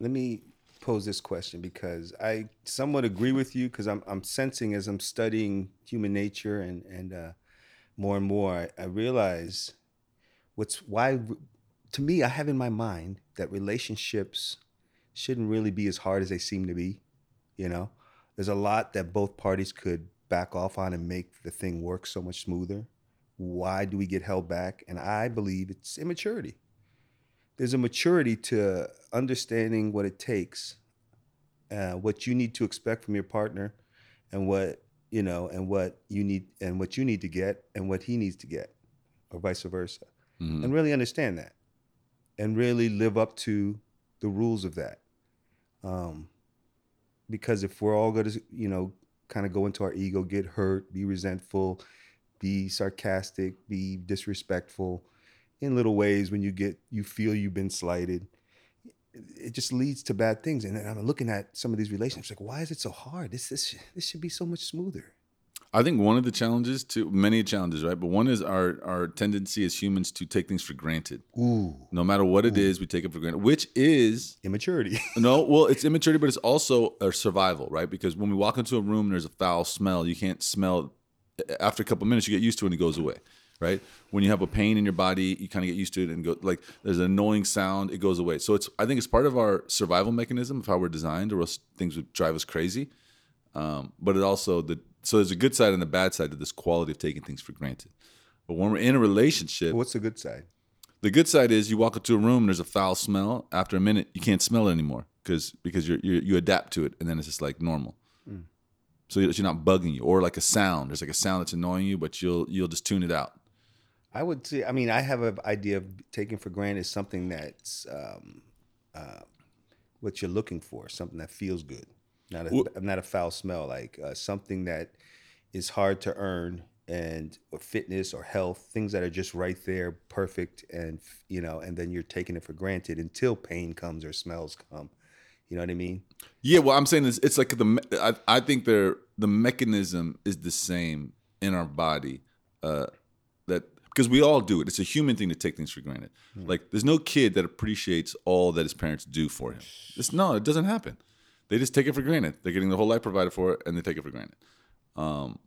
let me pose this question because I somewhat agree with you because I'm I'm sensing as I'm studying human nature and and uh, more and more I, I realize what's why to me I have in my mind that relationships shouldn't really be as hard as they seem to be. You know, there's a lot that both parties could back off on and make the thing work so much smoother. Why do we get held back? And I believe it's immaturity there's a maturity to understanding what it takes, uh, what you need to expect from your partner, and what you know, and what you need, and what you need to get, and what he needs to get, or vice versa, mm-hmm. and really understand that, and really live up to the rules of that. Um, because if we're all going to, you know, kind of go into our ego, get hurt, be resentful, be sarcastic, be disrespectful, in little ways when you get you feel you've been slighted it just leads to bad things and i'm looking at some of these relationships like why is it so hard this this this should be so much smoother I think one of the challenges, to many challenges, right? But one is our our tendency as humans to take things for granted. Ooh. No matter what it Ooh. is, we take it for granted, which is immaturity. no, well, it's immaturity, but it's also a survival, right? Because when we walk into a room and there's a foul smell, you can't smell. After a couple minutes, you get used to it and it goes away right? When you have a pain in your body, you kind of get used to it and go like there's an annoying sound, it goes away. So it's I think it's part of our survival mechanism of how we're designed, or else things would drive us crazy. Um, but it also the so there's a good side and a bad side to this quality of taking things for granted. But when we're in a relationship, what's the good side? The good side is you walk into a room and there's a foul smell. After a minute, you can't smell it anymore because because you you adapt to it, and then it's just like normal. Mm. So you're not bugging you, or like a sound. There's like a sound that's annoying you, but you'll you'll just tune it out. I would say, I mean, I have an idea of taking for granted something that's um, uh, what you're looking for, something that feels good, not a, well, not a foul smell, like uh, something that is hard to earn and or fitness or health, things that are just right there, perfect, and you know, and then you're taking it for granted until pain comes or smells come. You know what I mean? Yeah. Well, I'm saying is, it's like the I, I think the the mechanism is the same in our body. Uh, because we all do it. It's a human thing to take things for granted. Mm. Like there's no kid that appreciates all that his parents do for him. It's no, it doesn't happen. They just take it for granted. They're getting the whole life provided for it, and they take it for granted. Um,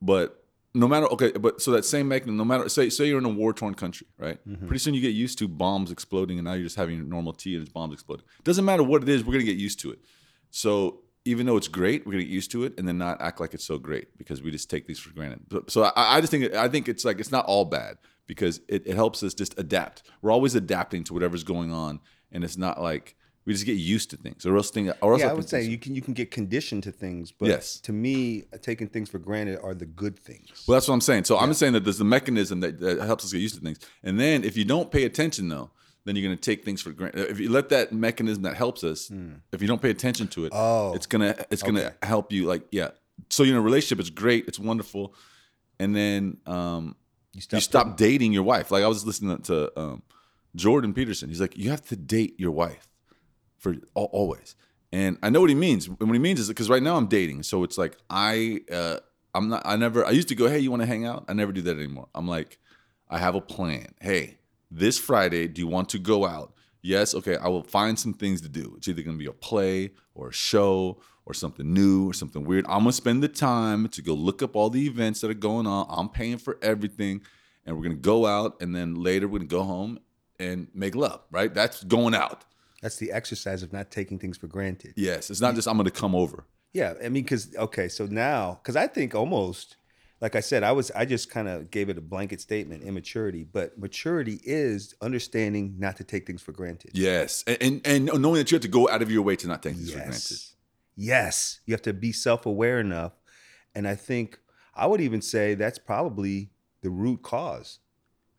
but no matter okay, but so that same mechanism, no matter say say you're in a war torn country, right? Mm-hmm. Pretty soon you get used to bombs exploding, and now you're just having normal tea and it's bombs exploding. Doesn't matter what it is, we're gonna get used to it. So even though it's great, we're gonna get used to it and then not act like it's so great because we just take these for granted. So I, I just think I think it's like it's not all bad because it, it helps us just adapt. We're always adapting to whatever's going on, and it's not like we just get used to things or else thing or else yeah, I would say you can you can get conditioned to things, but yes. to me, taking things for granted are the good things. Well, that's what I'm saying. So yeah. I'm just saying that there's a mechanism that, that helps us get used to things, and then if you don't pay attention though, then you're going to take things for granted. If you let that mechanism that helps us, mm. if you don't pay attention to it, oh, it's gonna it's gonna okay. help you. Like yeah, so you know, relationship is great, it's wonderful, and then um, you stop, you stop dating your wife. Like I was listening to um, Jordan Peterson. He's like, you have to date your wife for always. And I know what he means. And what he means is because right now I'm dating, so it's like I uh, I'm not. I never. I used to go, hey, you want to hang out? I never do that anymore. I'm like, I have a plan. Hey this Friday, do you want to go out? Yes, okay, I will find some things to do. It's either gonna be a play or a show or something new or something weird. I'm gonna spend the time to go look up all the events that are going on. I'm paying for everything, and we're gonna go out, and then later we're gonna go home and make love, right? That's going out. That's the exercise of not taking things for granted. Yes, it's not just I'm gonna come over. Yeah, I mean, because okay, so now, because I think almost like I said, I was I just kind of gave it a blanket statement, immaturity. But maturity is understanding not to take things for granted. Yes, and and, and knowing that you have to go out of your way to not take things yes. for granted. Yes, you have to be self aware enough, and I think I would even say that's probably the root cause.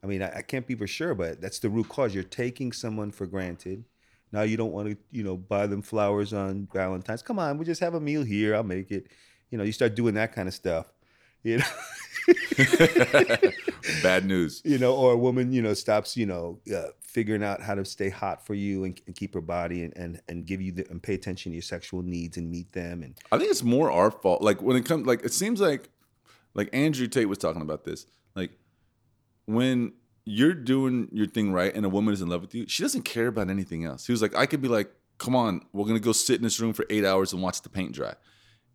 I mean, I, I can't be for sure, but that's the root cause. You're taking someone for granted. Now you don't want to, you know, buy them flowers on Valentine's. Come on, we just have a meal here. I'll make it. You know, you start doing that kind of stuff you know. Bad news. You know, or a woman, you know, stops, you know, uh, figuring out how to stay hot for you and, and keep her body and, and and give you the, and pay attention to your sexual needs and meet them. And I think it's more our fault. Like when it comes, like it seems like, like Andrew Tate was talking about this. Like when you're doing your thing right and a woman is in love with you, she doesn't care about anything else. He was like, I could be like, come on, we're gonna go sit in this room for eight hours and watch the paint dry.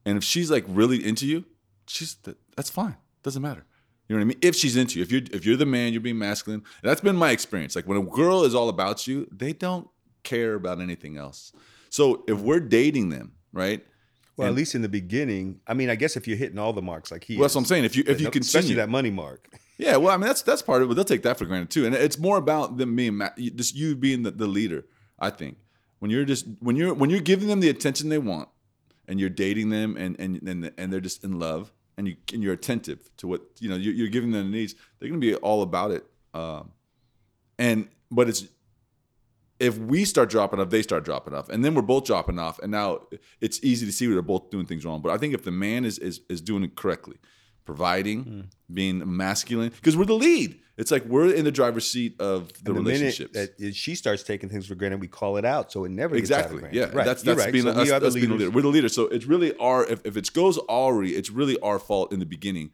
And if she's like really into you, she's that's fine. Doesn't matter. You know what I mean? If she's into you, if you're if you're the man, you're being masculine. That's been my experience. Like when a girl is all about you, they don't care about anything else. So if we're dating them, right? Well, And- at least in the beginning. I mean, I guess if you're hitting all the marks like he Well, that's what I'm saying. If you if you no- especially continue that money mark. Yeah, well, I mean that's that's part of it. They'll take that for granted too, and it's more about them being just you being the, the leader. I think when you're just when you're when you're giving them the attention they want, and you're dating them, and and and, and they're just in love, and you and you're attentive to what you know you're, you're giving them the needs. They're gonna be all about it. Um, and but it's if we start dropping off, they start dropping off, and then we're both dropping off, and now it's easy to see we're both doing things wrong. But I think if the man is is is doing it correctly, providing, Hmm. being masculine, because we're the lead. It's like we're in the driver's seat of the, the relationships. that she starts taking things for granted, we call it out, so it never gets out of Exactly. Yeah. right. That's that's right. being so us, we are the us being a leader. We're the leader. So it's really our if, if it goes awry, it's really our fault in the beginning.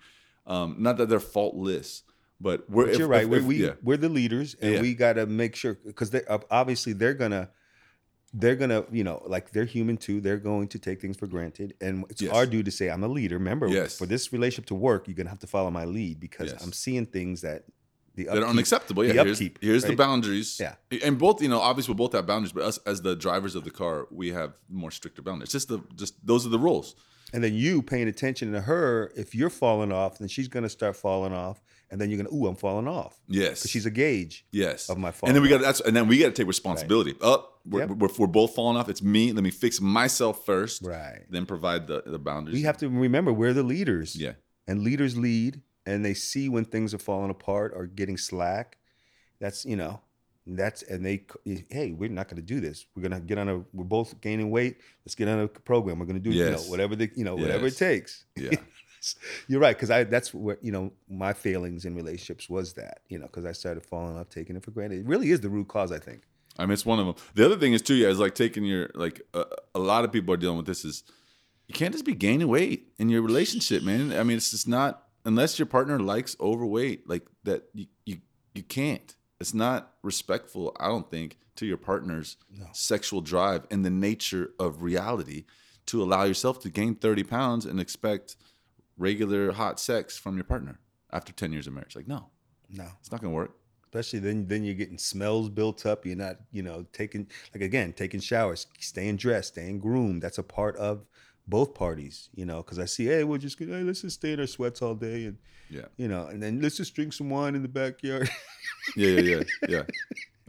Um, not that they're faultless, but we're But if- you're right. if- we we yeah. we're the leaders, and Yeah. we got to make sure because they obviously they're gonna they're gonna you know like they're human too. They're going to take things for granted, and it's Yes. our due to say I'm a leader. Remember, Yes. for this relationship to work, you're gonna have to follow my lead because Yes. I'm seeing things that the that are unacceptable. Yeah, the here's, upkeep, here's the right? boundaries. Yeah. and both you know, obviously we both have boundaries, but us as the drivers of the car, we have more stricter boundaries. It's just the just those are the rules. And then you paying attention to her, if you're falling off, then she's gonna start falling off, and then you're gonna, ooh, I'm falling off. Yes, Because she's a gauge yes of my fall. And then we got that's and then we got to take responsibility. Up, we're, Yep. we're, we're both falling off. It's me. Let me fix myself first. right. Then provide the the boundaries. We have to remember we're the leaders. yeah. and leaders lead and they see when things are falling apart or getting slack that's you know that's and they hey we're not going to do this. We're going to get on a we're both gaining weight. Let's get on a program. We're going to do you know whatever the you know whatever it takes. Yeah. you're right because i that's what you know my failings in relationships was that you know because i started falling off taking it for granted. It really is the root cause i think. I mean, it's one of them. The other thing is too, yeah, is like taking your like uh, a lot of people are dealing with this is you can't just be gaining weight in your relationship, man. I mean, it's just not unless your partner likes overweight, like that. You you you can't. It's not respectful, I don't think, to your partner's sexual drive and the nature of reality to allow yourself to gain thirty pounds and expect regular hot sex from your partner after ten years of marriage. Like, no, no it's not gonna work. especially then then you're getting smells built up you're not you know taking like again taking showers staying dressed staying groomed that's a part of both parties you know because i see hey we're just gonna hey, let's just stay in our sweats all day and Yeah. you know and then let's just drink some wine in the backyard Yeah, yeah, yeah, yeah.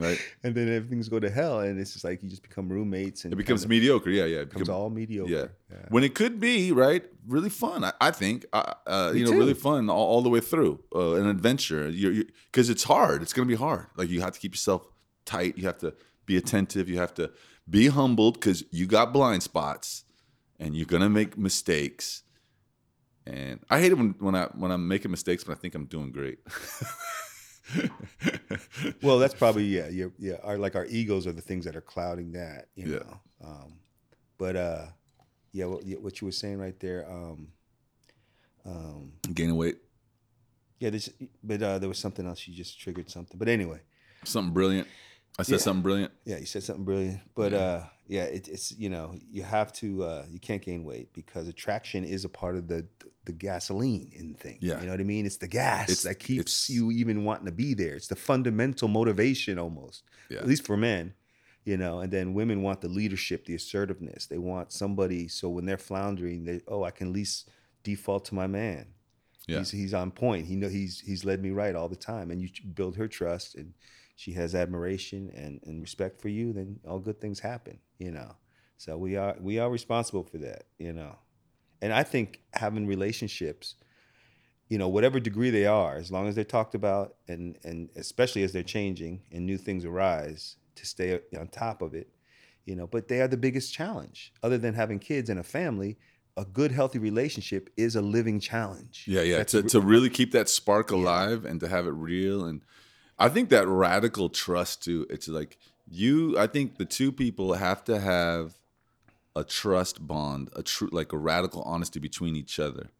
Right. and then everything's go to hell and it's just like you just become roommates and It becomes kind of mediocre. Yeah, yeah. It becomes become- all mediocre yeah. When it could be right, really fun. I, I think, uh, uh, you know, too. really fun all, all the way through. Uh, an adventure. You're because it's hard. It's gonna be hard. Like you have to keep yourself tight. You have to be attentive. You have to be humbled because you got blind spots, and you're gonna make mistakes. And I hate it when, when I when I'm making mistakes, but I think I'm doing great. well that's probably yeah yeah yeah our like our egos are the things that are clouding that you Yeah. know um but uh yeah what, what you were saying right there um um Gaining weight, Yeah, this, but uh, there was something else. You just triggered something. But anyway, something brilliant. I said Yeah. something brilliant. yeah, you said something brilliant. But Yeah. uh, yeah, it, it's you know you have to uh, you can't gain weight because attraction is a part of the the gasoline in thing. Yeah. you know what I mean. It's the gas It's- that keeps you even wanting to be there. It's the fundamental motivation almost, Yeah. at least for men. You know, and then women want the leadership, the assertiveness. They want somebody so when they're floundering, they oh I can at least default to my man. Yeah. He's he's on point. He know he's he's led me right all the time, and you build her trust, and she has admiration and, and respect for you. Then all good things happen, you know. So we are we are responsible for that, you know. And I think having relationships, you know, whatever degree they are, as long as they're talked about, and and especially as they're changing and new things arise, to stay on top of it, you know. But they are the biggest challenge, other than having kids and a family. A good, healthy relationship is a living challenge. Yeah, yeah. That's To, re- to really keep that spark alive and to have it real. And I think that radical trust too, it's like you, I think the two people have to have a trust bond, a true, like a radical honesty between each other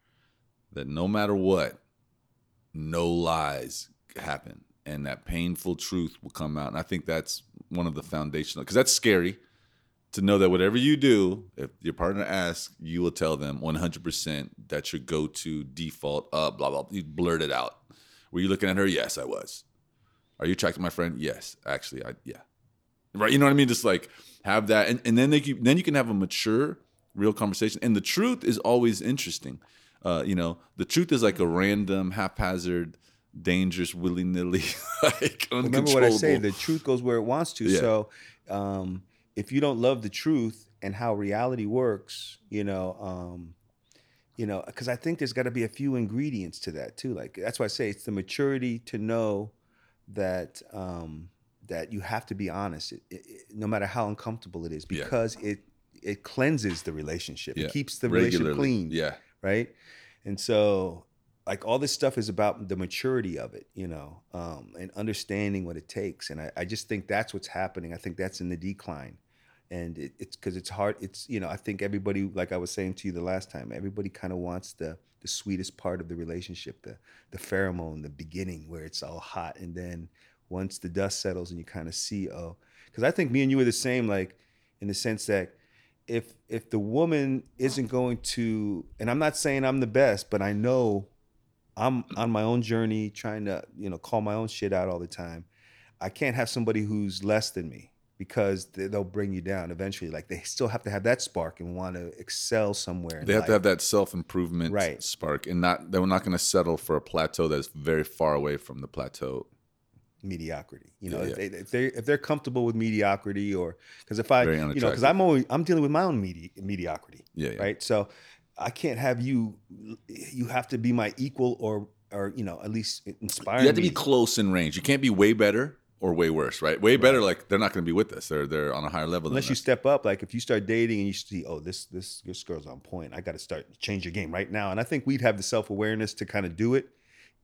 that no matter what, no lies happen. and that painful truth will come out. And I think that's one of the foundational because that's scary to know that whatever you do, if your partner asks, you will tell them 100% that your go-to default, uh, blah blah. You blurt it out. Were you looking at her? Yes, I was. Are you attracted to my friend? Yes, actually, I yeah. Right, you know what I mean? Just like have that, and, and then they keep, then you can have a mature, real conversation. And the truth is always interesting. Uh, you know, the truth is like a random, haphazard, dangerous, willy nilly, like Remember what I say: the truth goes where it wants to. Yeah. So, um, if you don't love the truth and how reality works, you know, um, you know, because I think there's got to be a few ingredients to that too. Like that's why I say it's the maturity to know that um, that you have to be honest, it, it, no matter how uncomfortable it is, Yeah. because it it cleanses the relationship. Yeah. It keeps the relationship clean Yeah, right? And so, like all this stuff is about the maturity of it, you know, um, and understanding what it takes. And I, I just think that's what's happening. I think that's in the decline, and it, it's because it's hard. It's you know, I think everybody, like I was saying to you the last time, everybody kind of wants the the sweetest part of the relationship, the the pheromone, the beginning where it's all hot, and then once the dust settles and you kind of see, oh, because I think me and you are the same, like in the sense that if if the woman isn't going to and i'm not saying i'm the best but i know i'm on my own journey trying to you know call my own shit out all the time i can't have somebody who's less than me because they- they'll bring you down eventually like they still have to have that spark and want to excel somewhere they have to have that self improvement Right. spark, and not they're not going to settle for a plateau that's very far away from the plateau. mediocrity you know Yeah, if, they, if they if they're comfortable with mediocrity or because if I, you know, because I'm always i'm dealing with my own medi- mediocrity Yeah, yeah. right so i can't have you you have to be my equal or or you know at least inspire You have to be close in range. You can't be way better or way worse, right? Way better, like they're not going to be with us. They're they're on a higher level. unless you step up like if you start dating and you see oh this this this girl's on point i got to start change your game right now and i think we'd have the self-awareness to kind of do it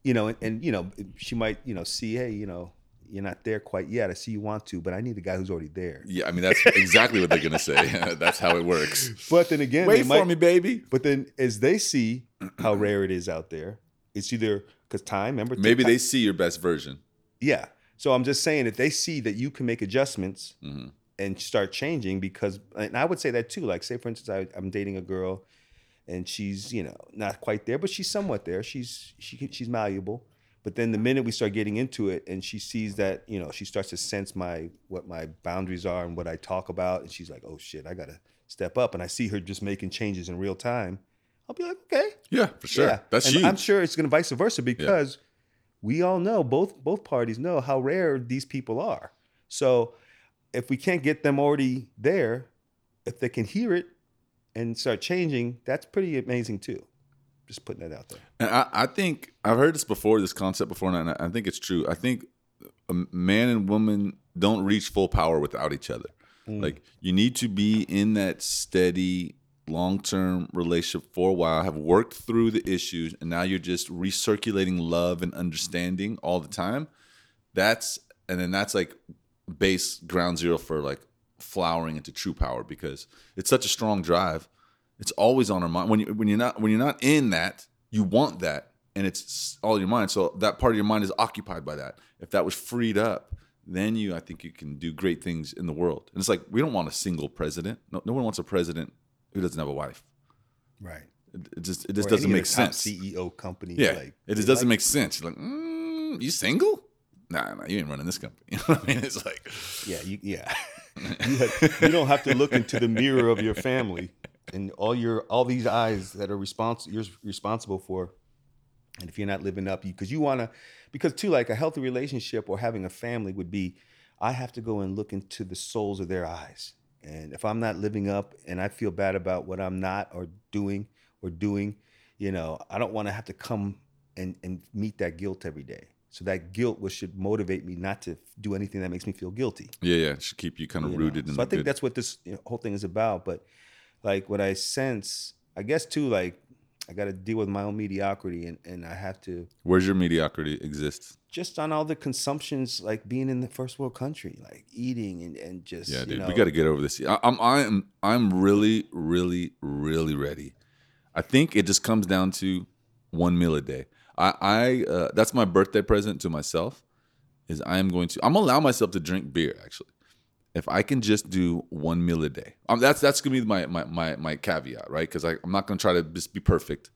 you know and, and you know she might you know see hey you know you're not there quite yet i see you want to but i need a guy who's already there Yeah, I mean that's exactly what they're going to say. that's how it works. but then again Wait for might, me, baby. but then as they see how rare it is out there it's either because time remember Maybe time- they see your best version. yeah so i'm just saying if they see that you can make adjustments Mhm. and start changing because and I would say that too. Like say for instance, I, I'm dating a girl and she's, you know, not quite there, but she's somewhat there. She's she she's malleable. But then the minute we start getting into it and she sees that, you know, she starts to sense my what my boundaries are and what I talk about, and she's like, oh shit, I gotta step up. And I see her just making changes in real time, I'll be like, okay. Yeah, for sure. Yeah. That's and huge. I'm sure it's gonna vice versa because we all know both both parties know how rare these people are. So if we can't get them already there, if they can hear it and start changing, that's pretty amazing too. Just putting that out there. And I, I think I've heard this before, this concept before, and I, I think it's true. I think a man and woman don't reach full power without each other. Mm. Like you need to be in that steady, long term relationship for a while, have worked through the issues, and now you're just recirculating love and understanding all the time. That's and then that's like base ground zero for like flowering into true power because it's such a strong drive. It's always on our mind. When you when you're not when you're not in that, you want that, and it's all your mind. So that part of your mind is occupied by that. If that was freed up, then you I think you can do great things in the world. And it's like we don't want a single president. No, no one wants a president who doesn't have a wife. Right. It, it just it just Or doesn't make of the top sense. CEO company. Yeah, Like, it just doesn't like- make sense. You're like, mm, you single? Nah, nah, you ain't running this company. You know what I mean? It's like, Yeah, you, yeah. you, have- you don't have to look into the mirror of your family and all your all these eyes that are responsible you're responsible for. And if you're not living up, you because you want to, because too, like a healthy relationship or having a family would be, I have to go and look into the souls of their eyes. And if I'm not living up and I feel bad about what I'm not or doing or doing, you know, I don't want to have to come and, and meet that guilt every day. So that guilt was, should motivate me not to do anything that makes me feel guilty. yeah, yeah, it should keep you kind of you know? rooted in So I think good. that's what this you know, whole thing is about. But like what I sense, I guess too, like I got to deal with my own mediocrity, and, and I have to Where's your mediocrity exists? just on all the consumptions, like being in the first world country, like eating and, and just Yeah, you dude, know, we got to get over this. I, I'm I'm I'm really really really ready. I think it just comes down to one meal a day. I I uh, that's my birthday present to myself, is I am going to I'm gonna allow myself to drink beer actually. If I can just do one meal a day, um, that's that's gonna be my my my, my caveat, right? Because I'm not gonna try to just be perfect.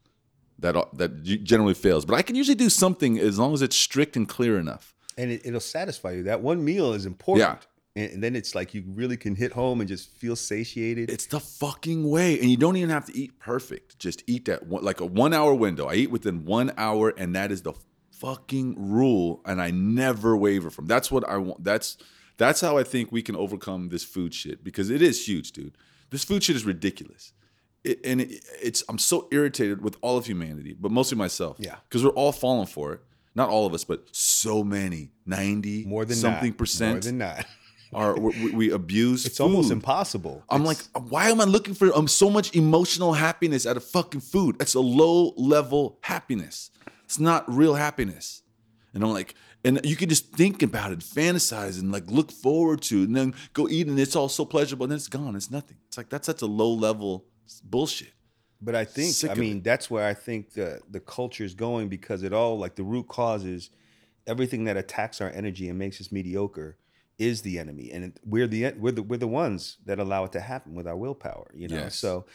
That that generally fails, but I can usually do something as long as it's strict and clear enough. And it, it'll satisfy you. That one meal is important. Yeah. And, and then it's like you really can hit home and just feel satiated. It's the fucking way, and you don't even have to eat perfect. Just eat that one, like a one hour window. I eat within one hour, and that is the fucking rule, and I never waver from. That's what I want. That's that's how I think we can overcome this food shit because it is huge, dude. This food shit is ridiculous. It, and it, it's I'm so irritated with all of humanity, but mostly myself. Yeah. because we're all falling for it. Not all of us, but so many, ninety more than something not. percent More than not. are we, we abuse. It's food. almost impossible. I'm It's- like, why am I looking for um, so much emotional happiness out of fucking food? That's a low level happiness. It's not real happiness. And I'm like, and you can just think about it, fantasize, and like look forward to, it, and then go eat, and it's all so pleasurable, and then it's gone. It's nothing. It's like that's such a low level bullshit. But I think Sick I mean it. that's where I think the the culture is going because it all like the root causes everything that attacks our energy and makes us mediocre is the enemy and it- we're the we're the we're the ones that allow it to happen with our willpower you know Yes. so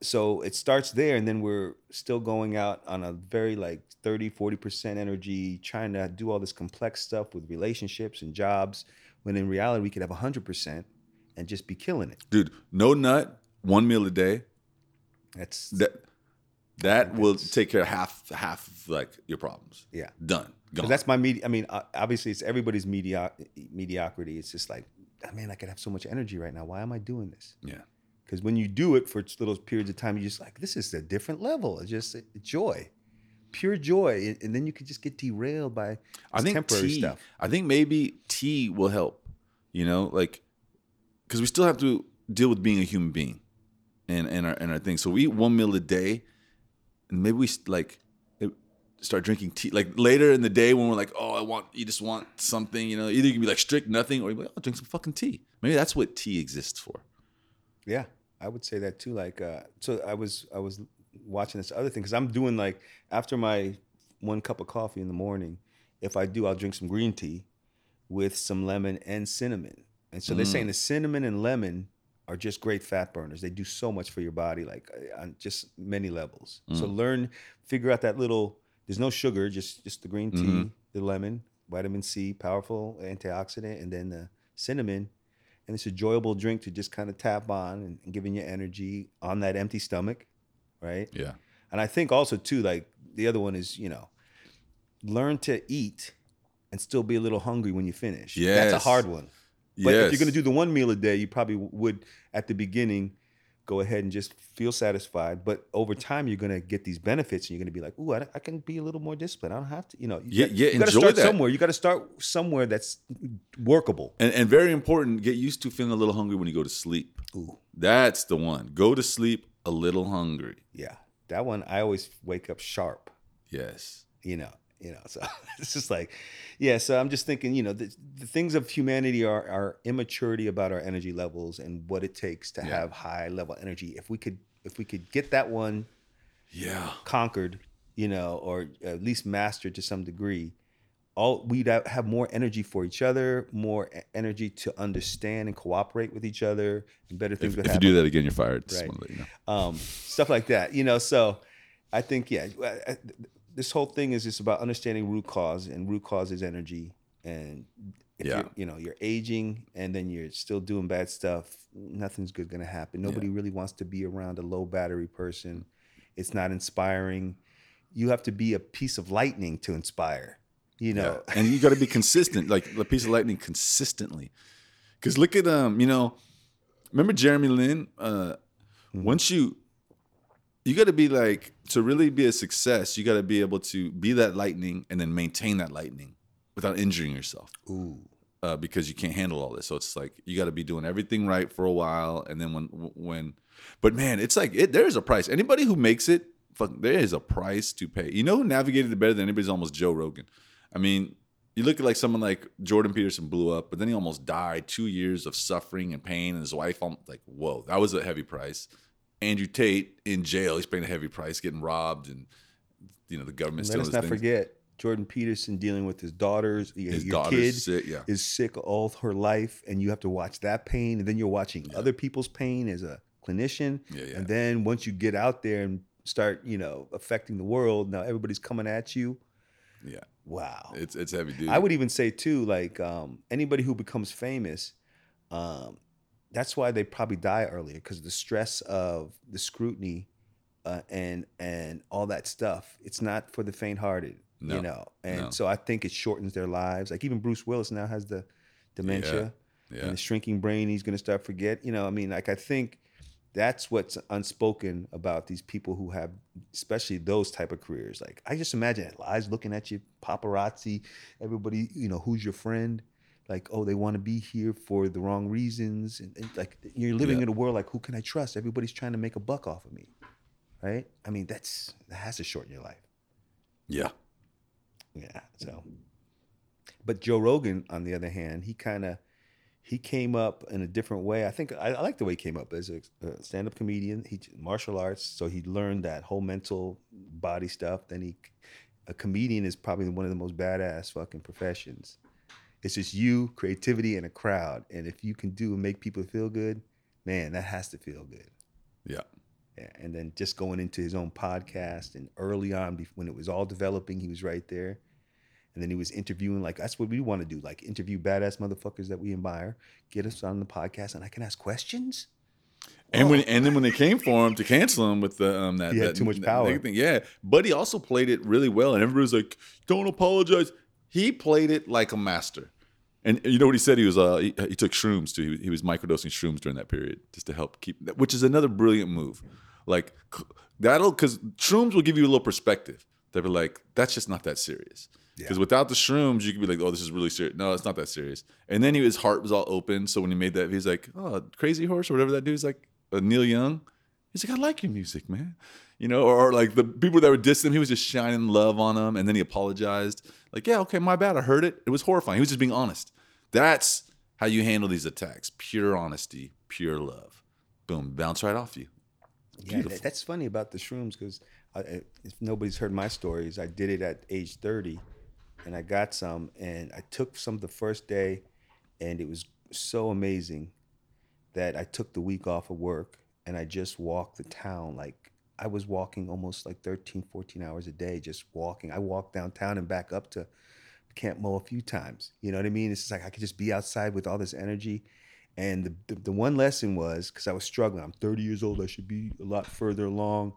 so it starts there and then we're still going out on a very like 30 40% energy trying to do all this complex stuff with relationships and jobs when in reality we could have 100% and just be killing it Dude, no nut, one meal a day. that's That that will take care of half half of like your problems. yeah Done. Gone. that's my media I mean, obviously, it's everybody's medio- mediocrity. It's just like, "Ah, man, I could have so much energy right now. Why am I doing this? yeah. Because when you do it for little periods of time, you're just like, this is a different level. It's just uh, joy, pure joy, and- then you could just get derailed by I think temporary tea, stuff. I think maybe tea will help. You know, like because we still have to deal with being a human being, and and our and our thing. So we eat one meal a day, and maybe we like start drinking tea like later in the day when we're like, oh, I want you just want something. You know, either you can be like strict nothing, or you be like, oh, drink some fucking tea. Maybe that's what tea exists for. Yeah, I would say that too. Like, uh, so I was I was watching this other thing because I'm doing like after my one cup of coffee in the morning, if I do, I'll drink some green tea with some lemon and cinnamon. And so they're saying the cinnamon and lemon are just great fat burners. They do so much for your body, like uh, on just many levels. So learn, figure out that little. There's no sugar, just just the green tea, the lemon, vitamin C, powerful antioxidant, and then the cinnamon and it's a enjoyable drink to just kind of tap on and, and giving you energy on that empty stomach, right? Yeah. And I think also too, like the other one is, you know, learn to eat and still be a little hungry when you finish. Yeah. That's a hard one. But if you're gonna do the one meal a day, you probably would at the beginning go ahead and just feel satisfied. But over time, you're gonna get these benefits, and you're gonna be like, "Ooh, I, I can be a little more disciplined. I don't have to, you know." You Yeah, got- yeah, You to enjoy start that. somewhere. You got to start somewhere that's workable. And and very important, get used to feeling a little hungry when you go to sleep. Ooh. That's the one. Go to sleep a little hungry. Yeah, that one I always wake up sharp. Yes. You know, you know. So it's just like, yeah. So I'm just thinking, you know, the, the things of humanity are our immaturity about our energy levels and what it takes to Yeah. have high level energy. If we could, if we could get that one Yeah. conquered, you know, or at least mastered to some degree, all we'd have more energy for each other, more energy to understand and cooperate with each other, and better things If, would if you do that again, you're fired. Right. you know. um, stuff like that. You know, so I think yeah, I- I- this whole thing is just about understanding root cause, and root cause is energy. And if Yeah. you're, you know, you're aging, and then you're still doing bad stuff, nothing's good going to happen. Nobody really wants to be around a low battery person. It's not inspiring. You have to be a piece of lightning to inspire. You know, Yeah. and you got to be consistent, like a piece of lightning consistently. Because look at um, you know, remember Jeremy Lin? Uh, Hmm. Once you, you got to be like to really be a success. You got to be able to be that lightning and then maintain that lightning without injuring yourself. ooh, uh, because you can't handle all this. So it's like you got to be doing everything right for a while, and then when when, but man, it's like it, there is a price. Anybody who makes it, fuck, there is a price to pay. You know who navigated it better than anybody's almost Joe Rogan. I mean, you look at like someone like Jordan Peterson blew up, but then he almost died. Two years of suffering and pain, and his wife, alm- like, whoa, that was a heavy price. Andrew Tate in jail, he's paying a heavy price, getting robbed, and you know the government let us not things. forget Jordan Peterson dealing with his daughters, His your daughter's kid sick, yeah. is sick all her life, and you have to watch that pain, and then you're watching other people's pain as a clinician, Yeah, yeah. and then once you get out there and start, you know, affecting the world, now everybody's coming at you. Yeah. Wow. It's it's heavy duty. I would even say too, like um, anybody who becomes famous, um, that's why they probably die earlier because the stress of the scrutiny uh, and and all that stuff. It's not for the faint-hearted, No, you know. And no. so I think it shortens their lives. Like even Bruce Willis now has the dementia Yeah. and the shrinking brain. He's going to start forget. You know, I mean, like I think that's what's unspoken about these people who have, especially those type of careers. Like I just imagine eyes looking at you, paparazzi, everybody. You know, who's your friend? Like, oh, they want to be here for the wrong reasons, and, and like you're living Yeah. in a world like, who can I trust? Everybody's trying to make a buck off of me, right? I mean, that's that has to shorten your life. Yeah. Yeah. So, but Joe Rogan, on the other hand, he kind of he came up in a different way. I think I, I like the way he came up as a, a stand-up comedian. He martial arts, so he learned that whole mental body stuff. Then he, a comedian is probably one of the most badass fucking professions. It's just you, creativity, and a crowd. And if you can do and make people feel good, man, that has to feel good. Yeah. Yeah, and then just going into his own podcast, and early on, when it was all developing, he was right there. And then he was interviewing, like that's what we want to do, like interview badass motherfuckers that we admire, get us on the podcast, and I can ask questions. And when and then when they came for him to cancel him with the um that, He had that too much power. thing, yeah. But he also played it really well, and everybody was like, "Don't apologize." He played it like a master. And you know what he said? He was uh he, he took shrooms too. He, he was microdosing shrooms during that period just to help keep which is another brilliant move. Like that'll because shrooms will give you a little perspective. They'll be like, "That's just not that serious." Because Yeah. without the shrooms, you could be like, "Oh, this is really serious." No, it's not that serious. And then he, his heart was all open. So when he made that, he's like, "Oh, Crazy Horse or whatever that dude's like." uh, Neil Young. He's like, I like your music, man. You know, or, or like the people that were dissing him, he was just shining love on them, and then he apologized. Like, yeah, okay, my bad. I heard it. It was horrifying. He was just being honest. That's how you handle these attacks. Pure honesty, pure love. Boom, bounce right off you. Yeah, Beautiful. that- that's funny about the shrooms because if nobody's heard my stories, I did it at age 30 and I got some and I took some the first day and it was so amazing that I took the week off of work and I just walked the town like I was walking almost like 13, 14 hours a day, just walking. I walked downtown and back up to Camp Mo a few times. You know what I mean? It's just like I could just be outside with all this energy. And the, the, the one lesson was because I was struggling. I'm 30 years old. I should be a lot further along,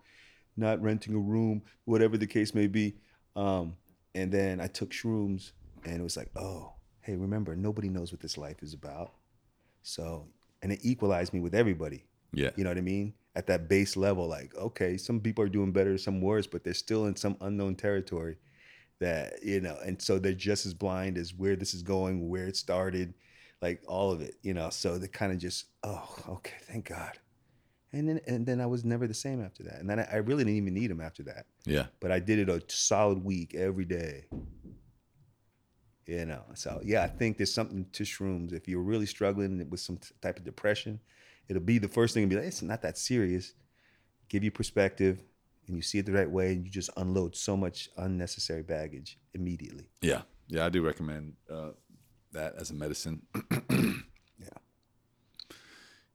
not renting a room, whatever the case may be. Um, and then I took shrooms, and it was like, oh, hey, remember, nobody knows what this life is about. So, and it equalized me with everybody. Yeah. You know what I mean? At that base level, like, okay, some people are doing better, some worse, but they're still in some unknown territory that, you know, and so they're just as blind as where this is going, where it started, like all of it, you know. So they kind of just, oh, okay, thank God. And then and then I was never the same after that. And then I, I really didn't even need them after that. Yeah. But I did it a solid week every day. You know, so yeah, I think there's something to shrooms. If you're really struggling with some t- type of depression, it'll be the first thing to be like, it's not that serious. Give you perspective, and you see it the right way, and you just unload so much unnecessary baggage immediately. Yeah. Yeah. I do recommend uh, that as a medicine. Yeah.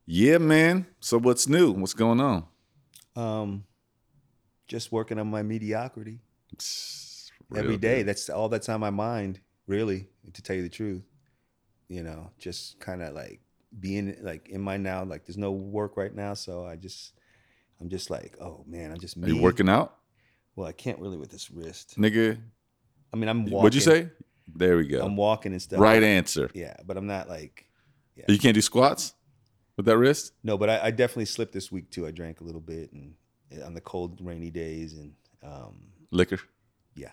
Yeah, man. So what's new? What's going on? Um, just working on my mediocrity every day. good. That's all that's on my mind, really, to tell you the truth. You know, just kind of like being like in my now, like there's no work right now, so I just, I'm just like, oh man, I'm just Are you working out, Well, I can't really with this wrist. nigga? I mean, I'm walking. What'd you say? There we go. I'm walking and stuff. right answer. Yeah, but I'm not like You can't do squats with that wrist. no, but I, I definitely slipped this week too. I drank a little bit and on the cold, rainy days, and um, Liquor. yeah.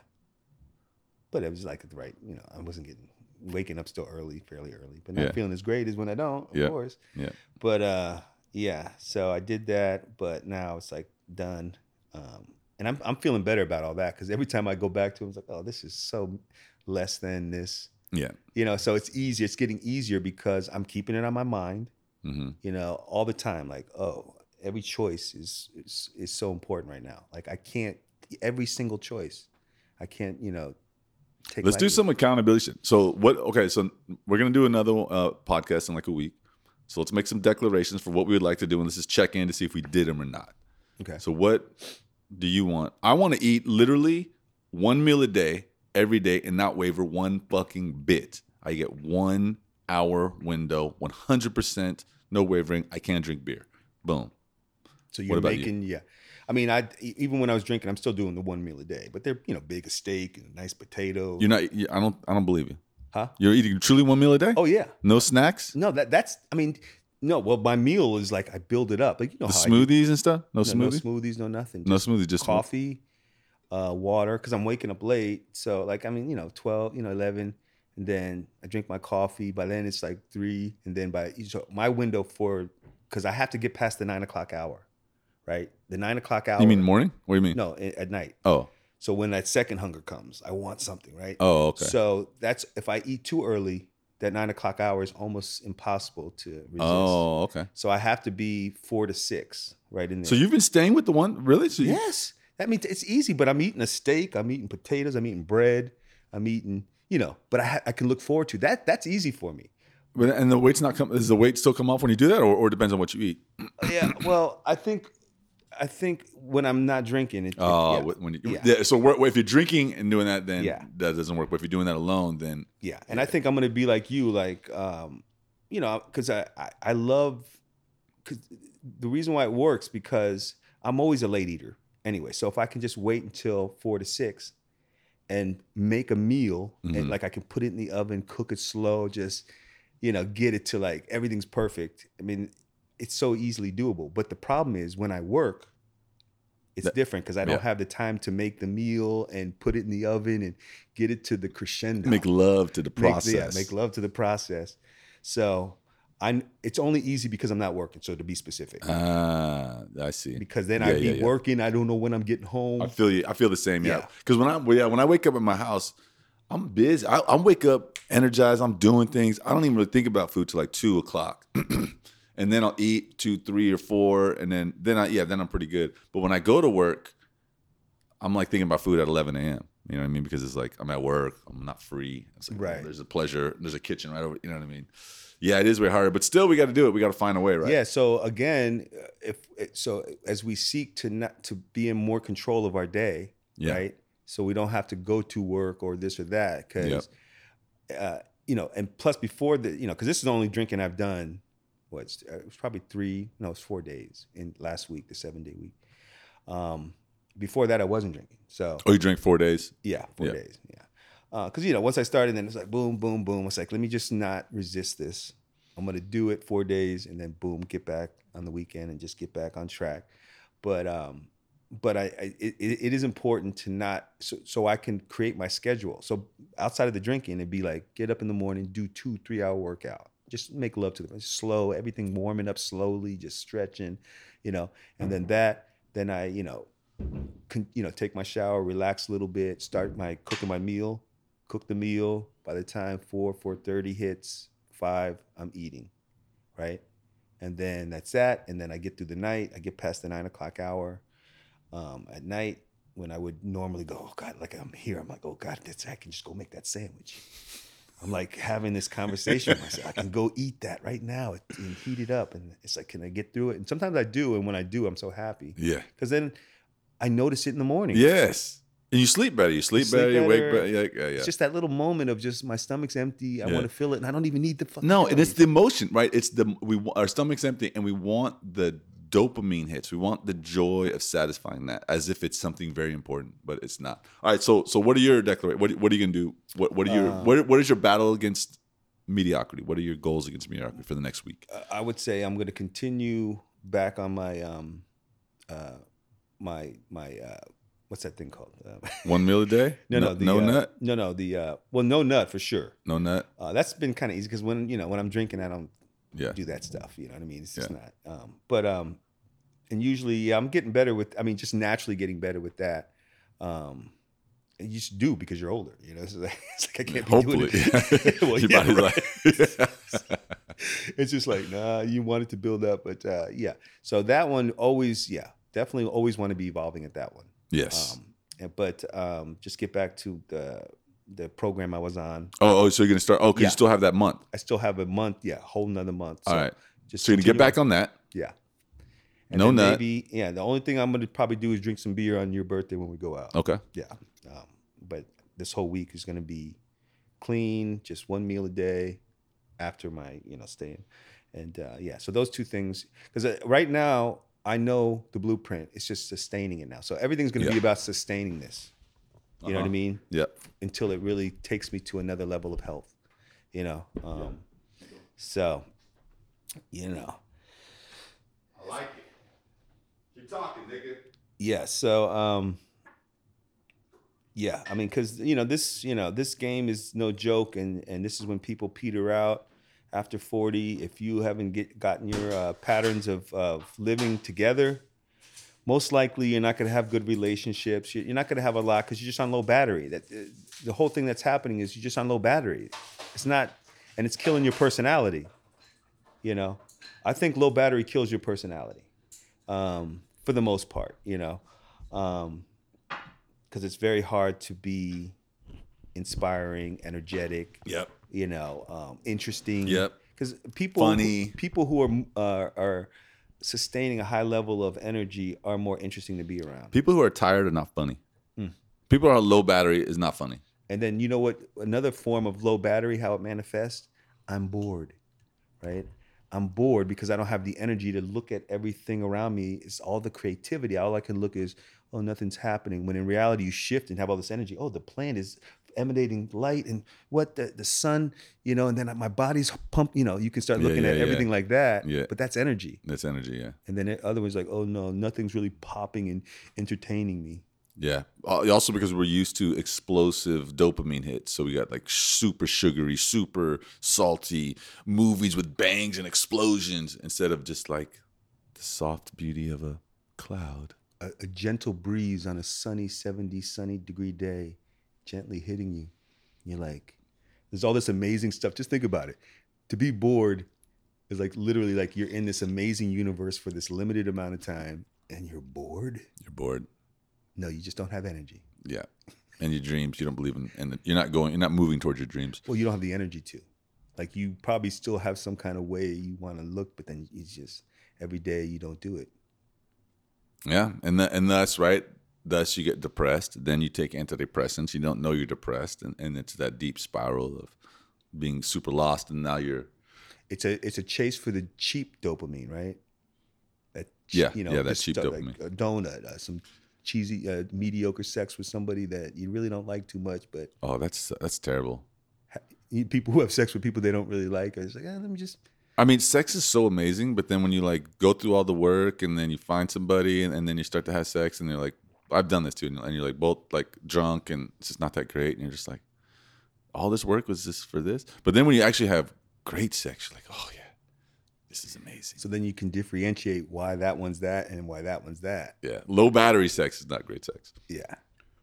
But it was like the right, you know, I wasn't getting waking up still early, fairly early, but not Yeah. feeling as great as when I don't, of Yeah. course. Yeah. But uh, yeah. So I did that, but now it's like done. Um, and I'm I'm feeling better about all that because every time I go back to it, it's like, oh, this is so less than this. Yeah. You know, so it's easier. It's getting easier because I'm keeping it on my mind. hmm You know, all the time. Like, oh, every choice is is is so important right now. Like, I can't every single choice. I can't, you know, take Let's do some accountability. So what? Okay, so we're gonna do another uh, podcast in like a week. So let's make some declarations for what we would like to do, and let's just check in to see if we did them or not. Okay. So what do you want? I want to eat literally one meal a day every day and not waver one fucking bit. I get one hour window, one hundred percent, no wavering. I can't drink beer. Boom. So you're about you? making, yeah. I mean, I even when I was drinking, I'm still doing the one meal a day, but they're you know big a steak and a nice potato. You're not. I don't. I don't believe you. Huh? You're eating truly one meal a day. oh yeah, No snacks. no that that's. I mean, no. Well, my meal is like I build it up, like you know The how smoothies and stuff. No, no, no smoothies, no nothing. No Just smoothie. Just coffee, uh, water, because I'm waking up late. So like I mean, you know, twelve, you know, eleven, and then I drink my coffee. By then it's like three, and then by so my window for because I have to get past the nine o'clock hour, right? The nine o'clock hour. You mean morning? What do you mean? no at night? Oh. So when that second hunger comes, I want something, right? Oh. Okay. So that's if I eat too early, that nine o'clock hour is almost impossible to resist. oh. Okay. So I have to be four to six, right in there. So you've been staying with the one really? So you, yes, that means it's easy. But I'm eating a steak. I'm eating potatoes. I'm eating bread. I'm eating, you know. But I ha- I can look forward to that. That's easy for me. But and the weight's not come. Does the weight still come off when you do that, or, or it depends on what you eat? Yeah. Well, I think, I think when I'm not drinking, it. it- Oh, yeah. when you, Yeah. yeah. So where- if you're drinking and doing that, then Yeah. that doesn't work. But if you're doing that alone, then Yeah, and I think I'm gonna be like you, like, um, you know, because I, I I love, because the reason why it works because I'm always a late eater anyway. So if I can just wait until four to six, and make a meal, Mhm. and like I can put it in the oven, cook it slow, just you know, get it to like everything's perfect. I mean, it's so easily doable. But the problem is when I work. It's That- different because I don't yeah. have the time to make the meal and put it in the oven and get it to the crescendo make love to the make- process. yeah, make love to the process. So I'm, it's only easy because I'm not working. So to be specific, Ah, I see. because then yeah, I'd be yeah, yeah. working. I don't know when I'm getting home. I feel you. I feel the same. Yeah. Because when I yeah when I wake up in my house, I'm busy. I, I wake up energized. I'm doing things. I don't even really think about food till like two o'clock, and then I'll eat two, three, or four, and then then I yeah then I'm pretty good. But when I go to work, I'm like thinking about food at 11 a.m. You know what I mean? Because it's like I'm at work. I'm not free. It's like, Right. There's a pleasure. There's a kitchen right over. You know what I mean? Yeah, it is way harder, but still we got to do it. We got to find a way, right? Yeah. So again, uh, if so, as we seek to not to be in more control of our day, Yeah. right? So we don't have to go to work or this or that because, uh, you know, and plus before the, you know, because this is the only drinking I've done. What's uh, it was probably three, no, it's four days in last week, the seven day week. Um, before that, I wasn't drinking. So Oh, you drink four days. yeah, four Yeah. days. Yeah. Because, you know, once I started, then it's like boom, boom, boom. It's like, let me just not resist this. I'm going to do it four days and then boom, get back on the weekend and just get back on track. But, um, but I, I it, it is important to not so, so I can create my schedule. So outside of the drinking, it'd be like get up in the morning, do two three hour workout, just make love to the slow, everything warming up slowly, just stretching, you know, and then that, then I you know, con, you know take my shower, relax a little bit, start my cooking my meal, cook the meal. By the time four four thirty hits, five, I'm eating, right, and then that's that, and then I get through the night. I get past the nine o'clock hour um, at night when I would normally go, oh God, like I'm here. I'm like, oh God, that's I can just go make that sandwich. I'm like having this conversation with myself. I can go eat that right now and heat it up. And it's like, can I get through it? And sometimes I do. And when I do, I'm so happy Yeah. because then I notice it in the morning. Yes. And you sleep better. You sleep, Sleep better, You wake better. Yeah, yeah, yeah. It's just that little moment of just my stomach's empty. I want to fill it, and I don't even need the fucking. no, and it's the emotion, right? It's the we our stomach's empty, and we want the dopamine hits. We want the joy of satisfying that, as if it's something very important, but it's not. All right. So, so what are your declarations? What, what are you gonna do? What What are your Uh, what, what is your battle against mediocrity? What are your goals against mediocrity for the next week? I would say I'm going to continue back on my um, uh, my my uh, what's that thing called? Uh, One meal a day? no, no, the, no uh, nut, No, no, the uh, well, no nut for sure. no nut. Uh, that's been kind of easy because when you know when I'm drinking, I don't Yeah, do that stuff. You know what I mean? It's just Yeah. not. Um, but um, and usually yeah, I'm getting better with. I mean, just naturally getting better with that. Um, and you just do because you're older. You know, it's like, it's like I can't be hopefully. doing it. well, Your yeah, right. like- it's just like nah, you want it to build up, but uh, yeah. So that one always, yeah, definitely always want to be evolving at that one. yes. Um, and, but um, just get back to the the program I was on. Oh, oh, so you're gonna start? Oh, 'cause Yeah. you still have that month. I still have a month, yeah, whole nother month. All right. just So you're gonna get back on that. Yeah. No then nut. Maybe, yeah. The only thing I'm gonna probably do is drink some beer on your birthday when we go out. Okay. Yeah. Um, but this whole week is gonna be clean, just one meal a day after my, you know, staying. And uh, yeah, so those two things, because uh, right now I know the blueprint. It's just sustaining it now. So everything's gonna be about sustaining this. You know what I Uh-huh. mean? Yep. until it really takes me to another level of health you know um so you know I like it. Keep talking, nigga. yeah so um yeah i mean because you know this you know this game is no joke and and this is when people peter out after 40 if you haven't get gotten your uh, patterns of of living together most likely you're not going to have good relationships. You're you're not going to have a lot because you're just on low battery. That uh, the whole thing that's happening is you're just on low battery. It's not and it's killing your personality you know? I think low battery kills your personality. Um, for the most part you know because it's very hard to be inspiring energetic Yep. you know, um, interesting. Yep. Because people, Funny. people who are uh, are sustaining a high level of energy are more interesting to be around. People who are tired are not funny. Hmm. People who are low battery is not funny. And then you know what? Another form of low battery, how it manifests. I'm bored, right? I'm bored because I don't have the energy to look at everything around me. It's all the creativity. All I can look is, oh, nothing's happening. When in reality, you shift and have all this energy. Oh, the plant is emanating light, and what the the sun, you know, and then my body's pumped. You know, you can start looking yeah, at yeah. everything like that. Yeah. But that's energy. That's energy. Yeah. And then the other one's like, oh no, nothing's really popping and entertaining me. Yeah. Uh, also because we're used to explosive dopamine hits. So we got like super sugary, super salty movies with bangs and explosions instead of just like the soft beauty of a cloud. a, a gentle breeze on a sunny 70 sunny degree day gently hitting you you're like there's all this amazing stuff just think about it to be bored is like literally like you're in this amazing universe for this limited amount of time and you're bored You're bored. No you just don't have energy Yeah. And your dreams, you don't believe in, and you're not going, you're not moving towards your dreams. well you don't have the energy to like you probably still have some kind of way you want to look but then it's just every day you don't do it Yeah, and that, and thus right. Thus, you get depressed. Then you take antidepressants. You don't know you're depressed, and, and it's that deep spiral of being super lost. And now you're it's a it's a chase for the cheap dopamine, right? That Yeah, yeah, that cheap dopamine. like a donut, uh, some cheesy, uh, mediocre sex with somebody that you really don't like too much, but oh, that's that's terrible. ha- people who have sex with people they don't really like, are just like, eh, let me just. I mean, sex is so amazing, but then when you like go through all the work and then you find somebody and, and then you start to have sex and they're like, I've done this too, and and you're like both like drunk and it's just not that great, and you're just like, all this work was just for this. But then when you actually have great sex, you're like, oh yeah, this is amazing. So then you can differentiate why that one's that and why that one's that. Yeah, low battery sex is not great sex. Yeah,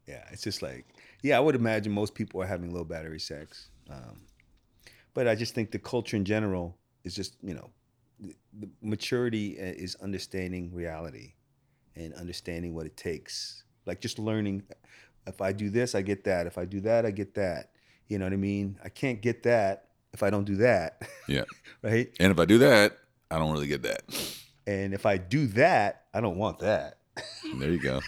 yeah. It's just like, yeah, I would imagine most people are having low battery sex, um, but I just think the culture in general is just you know, the, the maturity uh, is understanding reality, and understanding what it takes. Like just learning, if I do this, I get that. If I do that, I get that. You know what I mean? I can't get that if I don't do that, Yeah, right? and if I do that, I don't really get that. And if I do that, I don't want that. There you go.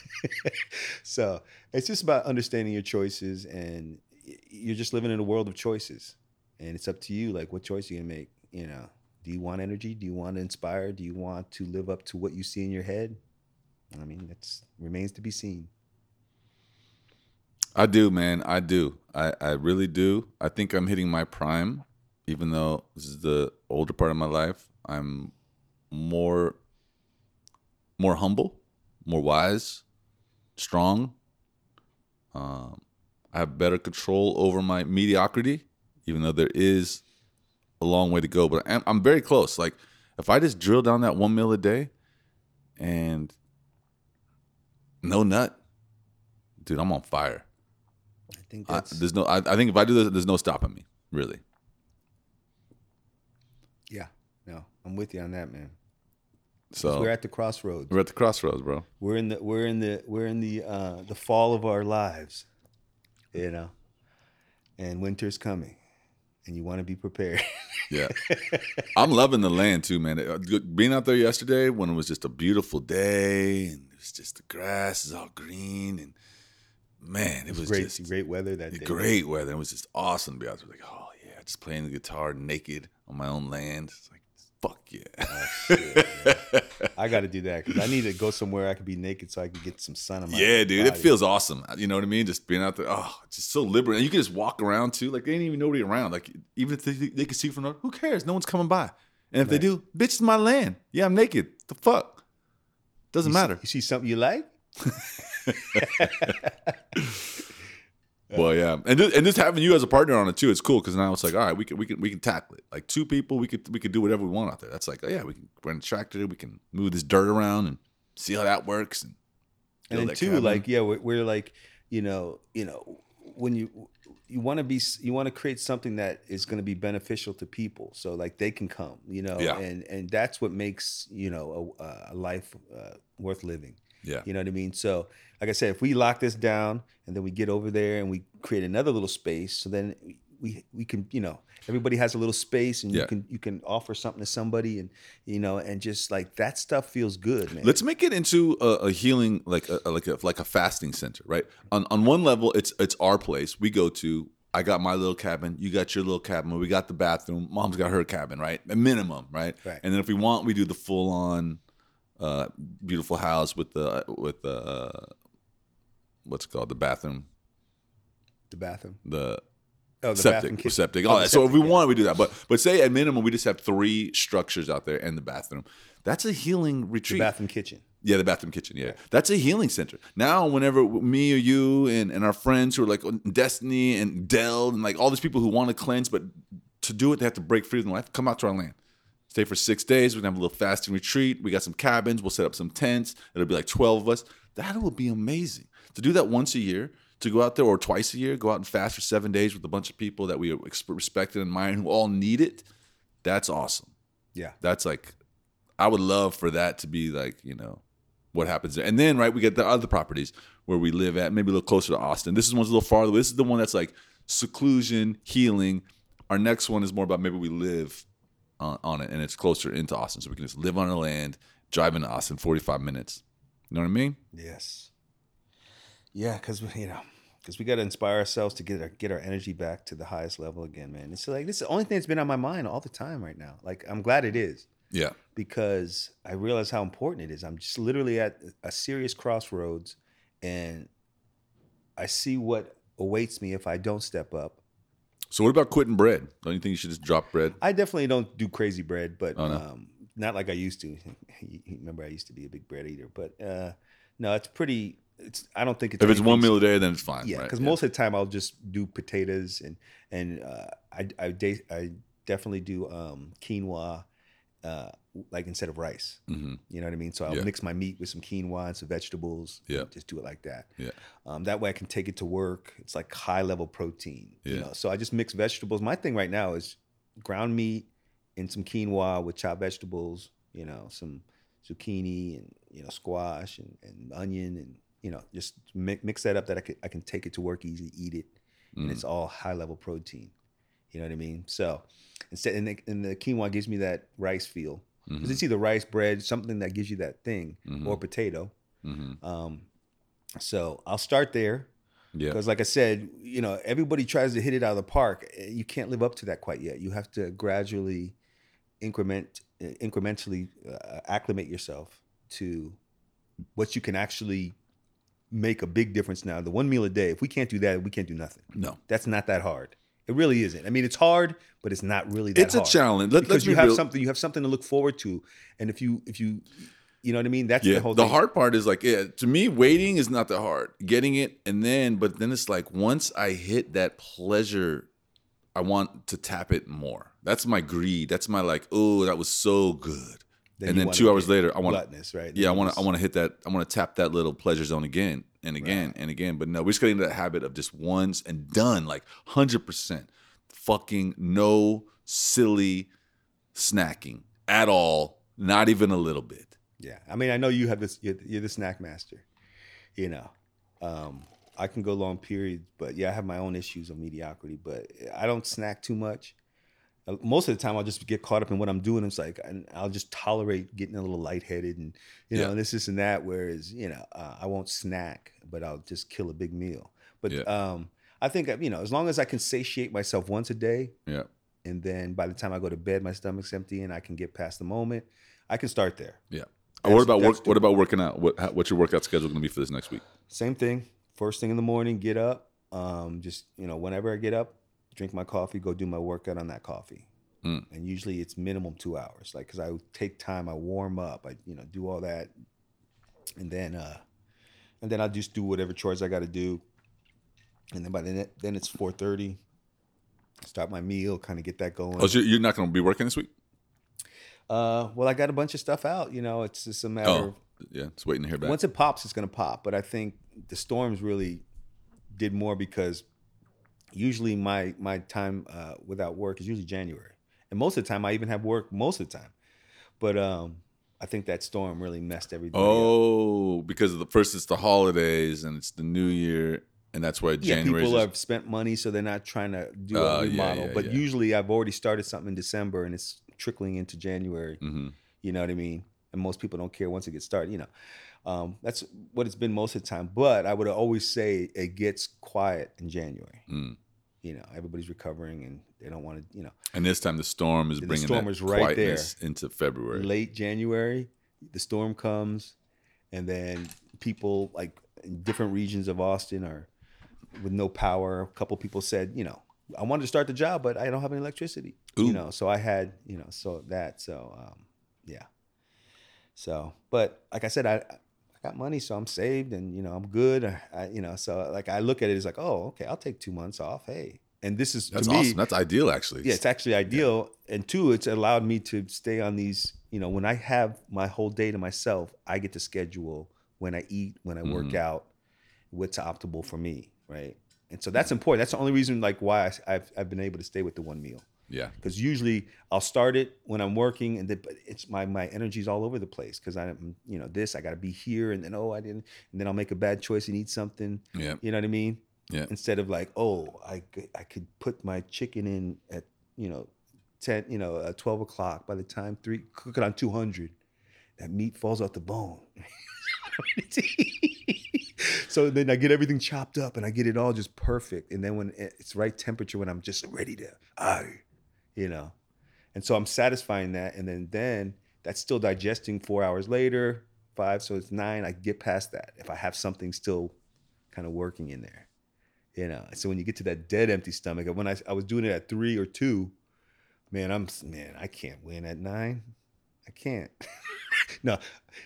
so it's just about understanding your choices and you're just living in a world of choices and it's up to you like what choice you gonna make you know do you want energy do you want to inspire do you want to live up to what you see in your head i mean it's remains to be seen I do, man. I do. I, I really do. I think I'm hitting my prime, even though this is the older part of my life. I'm more more humble, more wise, strong. Um, I have better control over my mediocrity, even though there is a long way to go. But I'm, I'm very close. Like if I just drill down that one meal a day, and no nut, dude, I'm on fire. i think I, there's no. I, I think if I do this, there's no stopping me. Really. yeah no i'm with you on that man So we're at the crossroads we're at the crossroads, bro. we're in the we're in the we're in the uh the fall of our lives you know and winter's coming, and you want to be prepared. Yeah, I'm loving the land too, man. Uh, Being out there yesterday when it was just a beautiful day and it was just the grass is all green and man, it was great, just great weather that day. great weather. It was just awesome to be out there. Like, oh yeah, just playing the guitar naked on my own land. It's like, fuck yeah. Oh, shit. I got to do that because I need to go somewhere I can be naked so I can get some sun on my yeah, dude, it feels awesome. You know what I mean? Just being out there, oh, just so liberating. You can just walk around too. Like, there ain't even nobody around. Like, even if they, they can see from there, who cares? No one's coming by. And if they do, bitch, it's my land. Yeah, I'm naked. The fuck? Doesn't You see- matter. You see something you like? Well, yeah, and just, and just having you as a partner on it too, it's cool because now it's like, all right, we can we can we can tackle it. Like two people, we could we could do whatever we want out there. That's like, oh yeah, we can rent a tractor, we can move this dirt around and see how that works. And, and then too, cabin. like yeah, we're, we're like you know, you know, when you you want to be you want to create something that is going to be beneficial to people, so like they can come, you know, Yeah. and and that's what makes you know a, a life uh, worth living. yeah, You know what I mean? So, like I said, if we lock this down and then we get over there and we create another little space, so then we we can, you know, everybody has a little space and Yeah. you can you can offer something to somebody and you know and just like that stuff feels good, man. Let's make it into a, a healing, like a, like a like a fasting center, right? On on one level, it's it's our place. We go to. I got my little cabin. You got your little cabin. We got the bathroom. Mom's got her cabin, right? A minimum, right? Right. And then if we want, we do the full on, uh, beautiful house with the with the uh, what's it called the bathroom, the bathroom. the Oh, the septic, bathroom septic. Oh, All the that. So if we yeah. want, we do that. But but say at minimum, we just have three structures out there and the bathroom. That's a healing the retreat. bathroom kitchen. Yeah, the bathroom kitchen. Yeah. That's a healing center. Now, whenever me or you and, and our friends who are like Destiny and Dell and like all these people who want to cleanse, but to do it, they have to break free from life, come out to our land. Stay for six days. We're going to have a little fasting retreat. We got some cabins. We'll set up some tents. It'll be like 12 of us. That will be amazing. To do that once a year, to go out there or twice a year, go out and fast for seven days with a bunch of people that we respect and admire who all need it. That's awesome Yeah. that's like I would love for that to be like, you know, what happens there. And then right, we get the other properties where we live at, maybe a little closer to Austin. This is one's a little farther. This is the one that's like seclusion, healing. Our next one is more about maybe we live on, on it and it's closer into Austin. So we can just live on the land, drive into Austin 45 minutes. You know what I mean? Yes. Yeah, because you know, because we got to inspire ourselves to get our get our energy back to the highest level again, man. It's like this is the only thing that's been on my mind all the time right now. Like I'm glad it is Yeah. because I realize how important it is. I'm just literally at a serious crossroads, and I see what awaits me if I don't step up. So what about quitting bread? Don't you think you should just drop bread? I definitely don't do crazy bread, but Oh, no. um, not like I used to. Remember, I used to be a big bread eater, but uh, no, it's pretty. It's I don't think it's If it's one meal a day, then it's fine. Yeah, right? because most of the time I'll just do potatoes and and uh, I I, de- I definitely do um, quinoa, uh, like instead of rice. Mhm. You know what I mean? So I'll Yeah. mix my meat with some quinoa and some vegetables. Yeah. just do it like that. Yeah. Um, that way I can take it to work. It's like high level protein. You Yeah. know, so I just mix vegetables. My thing right now is ground meat and some quinoa with chopped vegetables. You know, some zucchini and you know squash and, and onion and you know just mix, mix that up that I can I can take it to work easy, eat it, and Mm. it's all high level protein. You know what I mean? So instead, and the, and the quinoa gives me that rice feel. Mm-hmm. Because it's either rice, bread, something that gives you that thing, or potato. Mhm. Um, so I'll start there Yeah. because, like I said, you know, everybody tries to hit it out of the park. Eh, You can't live up to that quite yet. You have to gradually increment, eh, incrementally uh, acclimate yourself to what you can actually make a big difference. Now, the one meal a day. If we can't do that, we can't do nothing. No. That's not that hard. It really isn't. I mean, it's hard, but it's not really that It's a hard. challenge. Let- because you have real. something. You have something to look forward to, and if you if you you know what I mean, that's Yeah, the whole thing. the thing. hard part is like, yeah, to me, waiting is not that hard. Getting it, and then, but then it's like once I hit that pleasure, I want to tap it more. That's my greed. That's my like, oh, that was so good. Then and then two hours later, I want to, gluttonous, right? yeah, I want to, I want to hit that. I want to tap that little pleasure zone again and again and again. But no, we're just getting into that habit of just once and done, like hundred percent, fucking no silly snacking at all, not even a little bit. Yeah, I mean, I know you have this. You're, you're the snack master. You know, um, I can go long periods, but yeah, I have my own issues of mediocrity. But I don't snack too much. Most of the time, I'll just get caught up in what I'm doing. It's like and I'll just tolerate getting a little lightheaded and you know Yeah. this, this, and that. Whereas you know uh, I won't snack, but I'll just kill a big meal. But Yeah. um, I think you know as long as I can satiate myself once a day, Yeah. and then by the time I go to bed, my stomach's empty and I can get past the moment. I can start there. Yeah. That's- what about work? What about working out? What how, what's your workout schedule going to be for this next week? Same thing. First thing in the morning, get up. Um, just you know, whenever I get up, drink my coffee, go do my workout on that coffee. Mm. And usually it's minimum two hours, like because I take time, I warm up, I you know do all that, and then uh, and then I just do whatever chores I got to do. And then by then then it's four thirty. Start my meal, kind of get that going. Oh, so you're not going to be working this week? Uh, well, I got a bunch of stuff out. You know, it's just a matter of Oh, yeah. it's waiting to hear back. once it pops, it's gonna pop. But I think the storms really did more because usually my my time uh, without work is usually January, and most of the time I even have work most of the time. But um, I think that storm really messed everything. up. Oh, because of the first it's the holidays and it's the new year, and that's why Yeah, January. people have spent money, so they're not trying to do a yeah, remodel. yeah, but yeah. usually, I've already started something in December, and it's trickling into January. hmm You know what I mean? And most people don't care once it gets started. You know, um, that's what it's been most of the time. But I would always say it gets quiet in January. Mm. You know, everybody's recovering and they don't want to. You know, And this time the storm is bringing The bringing storm is right there. into February. late January, the storm comes, and then people like in different regions of Austin are with no power. A couple people said, you know, I wanted to start the job, but I don't have any electricity. Ooh. You know, so I had, you know, so that, so um, yeah. So, but like I said, I got money, so I'm saved, and you know, I'm good. I, I you know, so like I look at it as like, oh, okay, I'll take two months off. Hey, and this is That's to me, awesome. That's ideal, actually. yeah, it's actually ideal. And two, it's allowed me to stay on these, you know, when I have my whole day to myself, I get to schedule when I eat, when I work Mhm. out, what's optimal for me, right? And so that's important. That's the only reason, like, why I've, I've been able to stay with the one meal. Yeah. Because usually I'll start it when I'm working, and then but it's my my energy's all over the place. Because I'm, you know, this I got to be here, and then oh I didn't, and then I'll make a bad choice and eat something. Yeah. You know what I mean? Yeah. Instead of like, oh, I could, I could put my chicken in at you know, ten, you know, uh, twelve o'clock. By the time three, cook it on two hundred, that meat falls off the bone. so then I get everything chopped up and I get it all just perfect. And then when it's right temperature, when I'm just ready to, ah, you know, and so I'm satisfying that, and then then that's still digesting four hours later, five, so it's nine. I get past that if I have something still kind of working in there, you know. So when you get to that dead empty stomach, when I I was doing it at three or two, man, I'm man, I can't win at nine. I can't. no,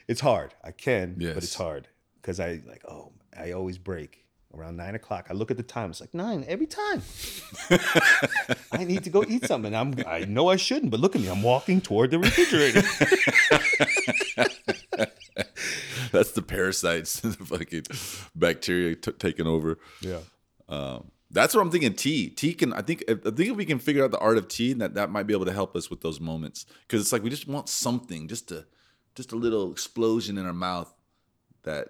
it's hard. I can, but it's hard because I like oh I always break around nine o'clock. I look at the time. It's like nine every time. I need to go eat something. I'm I know I shouldn't, but look at me. I'm walking toward the refrigerator. That's the parasites, the fucking bacteria t- taking over. yeah. Um, that's what I'm thinking. Tea, tea can. I think. I think if we can figure out the art of tea, and that that might be able to help us with those moments. Because it's like we just want something, just a, just a little explosion in our mouth that,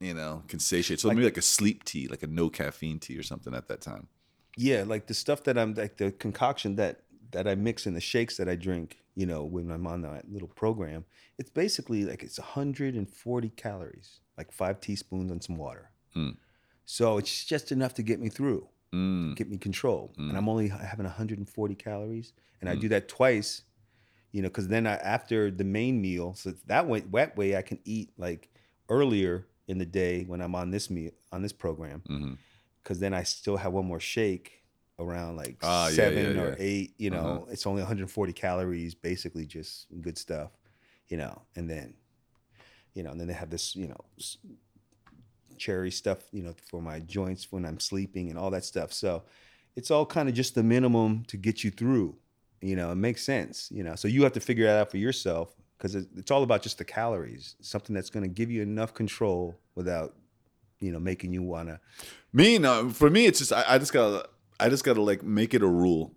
you know, can satiate. So maybe like a sleep tea, like a no caffeine tea or something at that time. Yeah, like the stuff that I'm like the concoction that that I mix in the shakes that I drink, you know, when I'm on that little program, it's basically like it's 140 calories, like five teaspoons and some water. Mm. So it's just enough to get me through, Mm. get me control. Mm. And I'm only having 140 calories, and I Mm. do that twice, you know, because then I, after the main meal, so that way that way I can eat like earlier in the day when I'm on this meal on this program because then I still have one more shake around like yeah, seven yeah, or yeah. eight. You know, Uh-huh. it's only 140 calories, basically just good stuff. You know, and then, you know, and then they have this, you know, cherry stuff, you know, for my joints when I'm sleeping and all that stuff. So it's all kind of just the minimum to get you through. You know, it makes sense. You know, so you have to figure that out for yourself because it's all about just the calories, something that's going to give you enough control without, you know, making you want to Me, no. For me, it's just I, I just gotta, I just gotta like make it a rule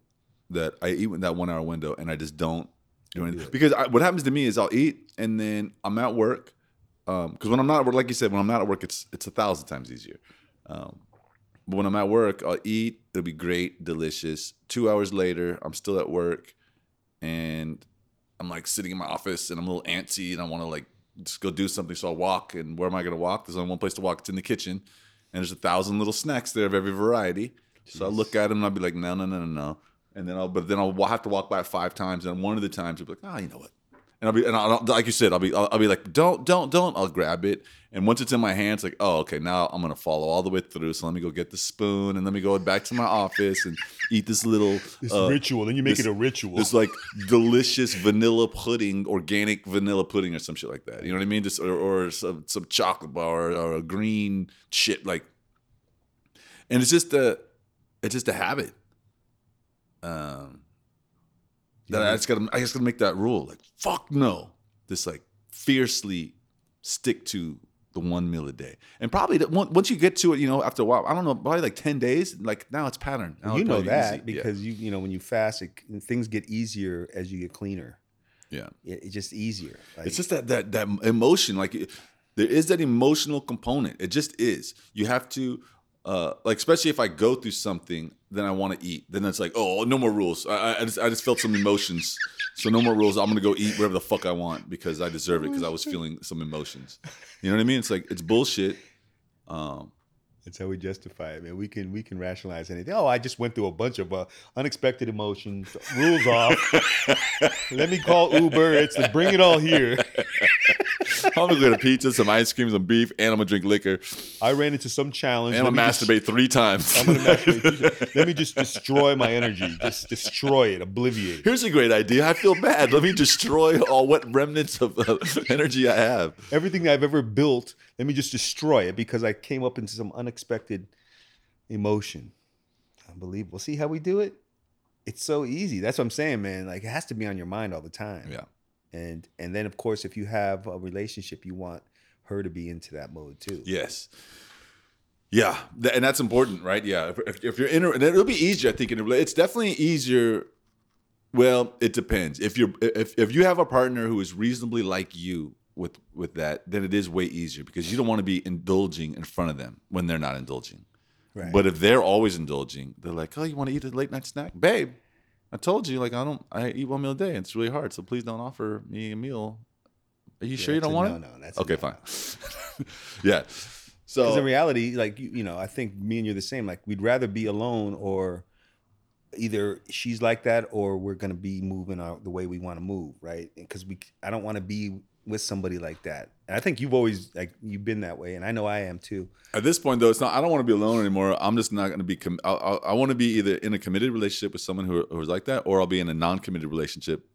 that I eat in that one hour window, and I just don't do anything. Because I, what happens to me is I'll eat, and then I'm at work. Because when I'm not at work, like you said, when I'm not at work, it's it's a thousand times easier. Um, but when I'm at work, I'll eat. It'll be great, delicious. Two hours later, I'm still at work, and I'm like sitting in my office, and I'm a little antsy, and I want to like just go do something. So I walk, and where am I going to walk? There's only one place to walk. It's in the kitchen, and there's a thousand little snacks there of every variety. So I look at them, and I'll be like, no, no, no, no, no. And then I'll, but then I'll have to walk by it five times, and one of the times I'll be like, oh, you know what? And I'll be, and I'll, like you said, I'll be, I'll, I'll be like, don't, don't, don't. I'll grab it, and once it's in my hands, like, oh, okay, now I'm gonna follow all the way through. So let me go get the spoon, and let me go back to my office and eat this little This uh, ritual, then you make this- it a ritual. this like delicious vanilla pudding, organic vanilla pudding, or some shit like that. You know what I mean? Just or, or some some chocolate bar or a green shit like. And it's just a, it's just a habit. Um, that I just gotta, I just gotta make that rule. Like fuck no, this like fiercely stick to the one meal a day, and probably that once you get to it, you know, after a while, I don't know, probably like ten days, like now it's pattern. Now you it's know that easy. Yeah. because you you know when you fast, it, things get easier as you get cleaner. yeah. It, it's just easier. Like, It's just that that that emotion. Like it- there is that emotional component. It just is. You have to, uh, like especially if I go through something, then I want to eat. Then it's like, oh, no more rules. I, I- just I just felt some emotions, so no more rules. I'm gonna go eat whatever the fuck I want because I deserve it because I was feeling some emotions. You know what I mean? It's like it's bullshit. Um, That's how we justify it, man. We can we can rationalize anything. Oh, I just went through a bunch of uh, unexpected emotions. Rules off. Let me call Uber. It's the bring it all here. I'm gonna get a pizza, some ice cream, some beef, and I'm gonna drink liquor, I ran into some challenge. and I'm gonna me just- masturbate three times. I'm gonna masturbate. Let me just destroy my energy. Just destroy it. Obliviate. Here's a great idea. I feel bad. Let me destroy all what remnants of uh, energy I have. Everything I've ever built. Let me just destroy it because I came up into some unexpected emotion. Unbelievable. See how we do it? It's so easy. That's what I'm saying, man. Like it has to be on your mind all the time. Yeah. And and then of course if you have a relationship you want her to be into that mode too Yes. Yeah, Th- and that's important, right? Yeah, if, if, if you're in, a, and it'll be easier. I think in a it's definitely easier. Well, it depends. If you're if if you have a partner who is reasonably like you with with that, then it is way easier because you don't want to be indulging in front of them when they're not indulging. right But if they're always indulging, they're like, "Oh, you want to eat a late night snack, babe? I told you, like, I don't. I eat one meal a day. It's really hard. So please don't offer me a meal. Are you sure you don't want no, it? no, that's okay, no. fine. yeah. So because in reality like you, you know i think me and you're the same like we'd rather be alone or either she's like that or we're gonna be moving our, the way we want to move right because we i don't want to be with somebody like that and i think you've always like you've been that way and i know i am too At this point, though, it's not. I don't want to be alone anymore. I'm just not going to be. Com- I, I, I want to be either in a committed relationship with someone who, who's like that, or I'll be in a non-committed relationship.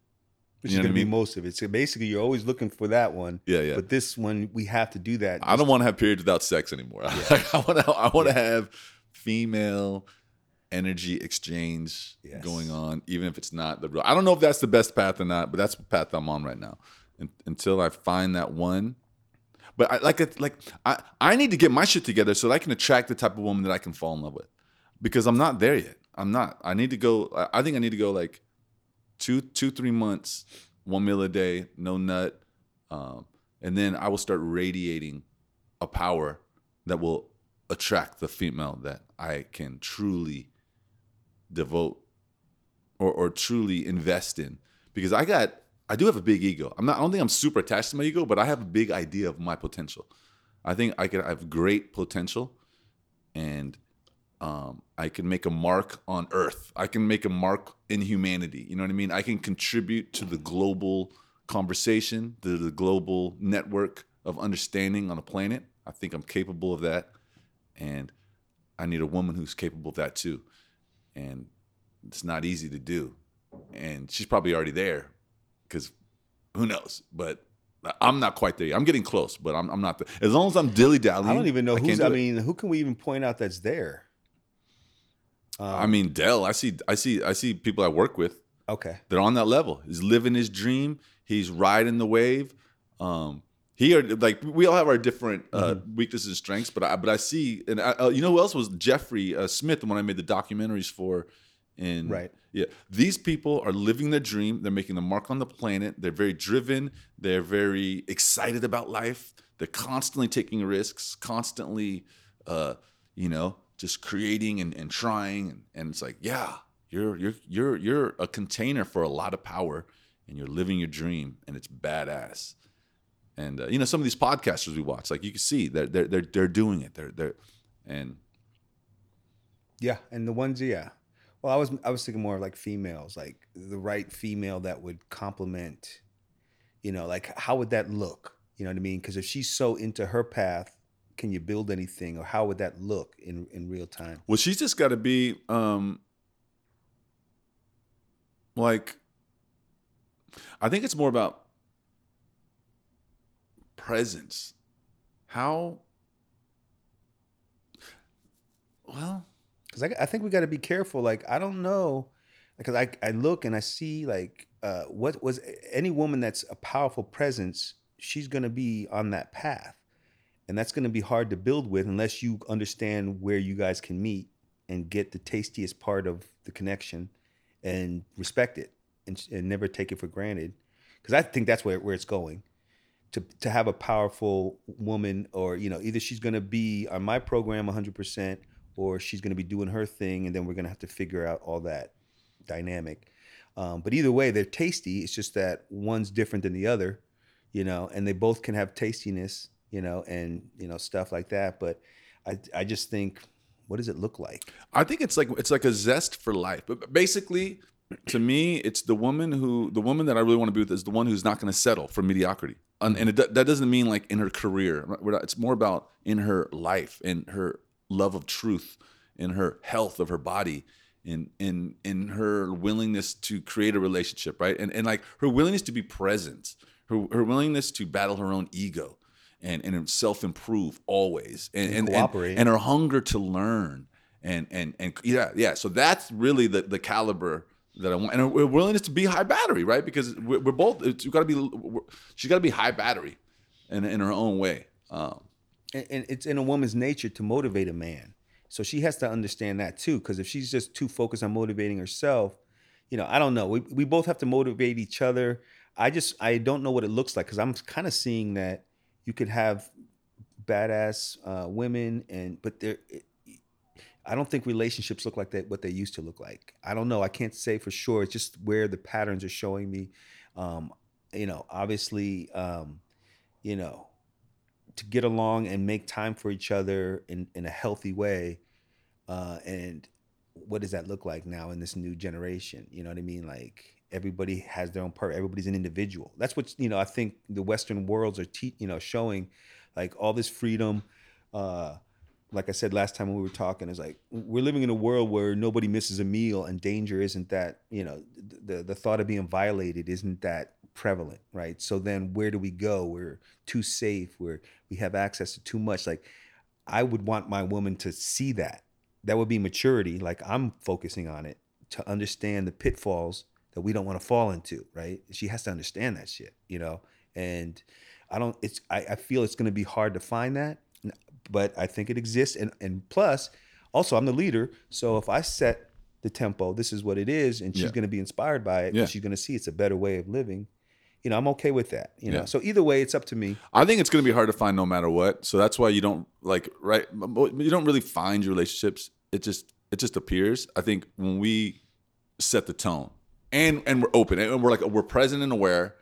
which You is gonna be most of it so basically you're always looking for that one Yeah, yeah. but this one we have to do that I don't want to have periods without sex anymore. I want to. I want to have female energy exchange Yes. going on, even if it's not the real. I don't know if that's the best path or not, but that's the path I'm on right now. Un until I find that one. But I like it. Like I, I need to get my shit together so that I can attract the type of woman that I can fall in love with, because I'm not there yet. I'm not. I need to go. I- I think I need to go like two, two, three months, one meal a day, no nut, um, and then I will start radiating a power that will attract the female that I can truly devote or, or truly invest in. Because I got, I do have a big ego. I'm not. I don't think I'm super attached to my ego, but I have a big idea of my potential. I think I can I have great potential, and um, I can make a mark on Earth. I can make a mark in humanity. You know what I mean? I can contribute to the global conversation, to the global network of understanding on a planet. I think I'm capable of that, and I need a woman who's capable of that too. And it's not easy to do, and she's probably already there, because who knows? But I'm not quite there. yet. I'm getting close, but I'm, I'm not. There. As long as I'm dilly dallying, i don't even know can't who's do i it. mean who can we even point out that's there um, I mean, Dell. I see. I see. I see people I work with. okay They're on that level. He's living his dream. He's riding the wave. Um, he are like we all have our different uh, weaknesses and strengths, but I but I see and I, uh, you know who else was Jeffrey uh, Smith, when I made the documentaries for. In Right. yeah, these people are living their dream. They're making the mark on the planet. They're very driven. They're very excited about life. They're constantly taking risks. Constantly, uh, you know, just creating and, and trying. And, and it's like, yeah, you're you're you're you're a container for a lot of power, and you're living your dream, and it's badass. And uh, you know, some of these podcasters we watch, like you can see that they're, they're they're doing it. They're they're and Yeah, and the ones, yeah. Well, I was I was thinking more of like females, like the right female that would complement, you know, like how would that look? You know what I mean? Because if she's so into her path, can you build anything, or how would that look in in real time? Well, she's just got to be um like I think it's more about presence. How well, Because I, I think we got to be careful. Like I don't know, because I I look and I see like uh, what was any woman that's a powerful presence, she's gonna be on that path, and that's gonna be hard to build with unless you understand where you guys can meet and get the tastiest part of the connection and respect it and, and never take it for granted. Because I think that's where where it's going. To, to have a powerful woman or you know either she's going to be on my program 100% or she's going to be doing her thing and then we're going to have to figure out all that dynamic um, but either way they're tasty it's just that one's different than the other you know and they both can have tastiness you know and you know stuff like that but i i just think what does it look like I think it's like it's like a zest for life. But basically, to me, it's the woman who the woman that I really want to be with is the one who's not going to settle for mediocrity. And, and it, that doesn't mean like in her career. It's more about in her life, and her love of truth, in her health of her body, in in in her willingness to create a relationship, right? And and like her willingness to be present, her her willingness to battle her own ego. And, and self improve always, and and, and, cooperate. and her hunger to learn, and and and yeah, yeah. So that's really the the caliber that I want, and her willingness to be high battery, right? Because we're, we're both. It's got to be. She's got to be high battery, in in her own way. Um, and, and it's in a woman's nature to motivate a man. So she has to understand that too. Because if she's just too focused on motivating herself, you know, I don't know. We we both have to motivate each other. I just I don't know what it looks like because I'm kind of seeing that you could have badass uh, women and but they're. I don't think relationships look like that what they used to look like. I don't know. I can't say for sure. It's just where the patterns are showing me. Um, you know, obviously, um, you know, to get along and make time for each other in, in a healthy way. Uh, and what does that look like now in this new generation? You know what I mean? Like everybody has their own part. Everybody's an individual. That's what you know. I think the Western worlds are te- you know showing like all this freedom. Uh, like I said last time when we were talking, is like we're living in a world where nobody misses a meal, and danger isn't that you know the the thought of being violated isn't that prevalent, right? So then where do we go? We're too safe. We're we have access to too much. Like I would want my woman to see that. That would be maturity. Like I'm focusing on it to understand the pitfalls that we don't want to fall into, right? She has to understand that shit, you know. And I don't. It's I, I feel it's going to be hard to find that, but I think it exists. And and plus, also I'm the leader, so if I set the tempo, this is what it is, and she's Yeah. going to be inspired by it. Yeah. She's going to see it's a better way of living. You know, I'm okay with that. You know, Yeah. so either way, it's up to me. I think it's going to be hard to find no matter what. So that's why you don't like right. You don't really find your relationships. It just it just appears. I think when we set the tone and and we're open and we're like we're present and aware,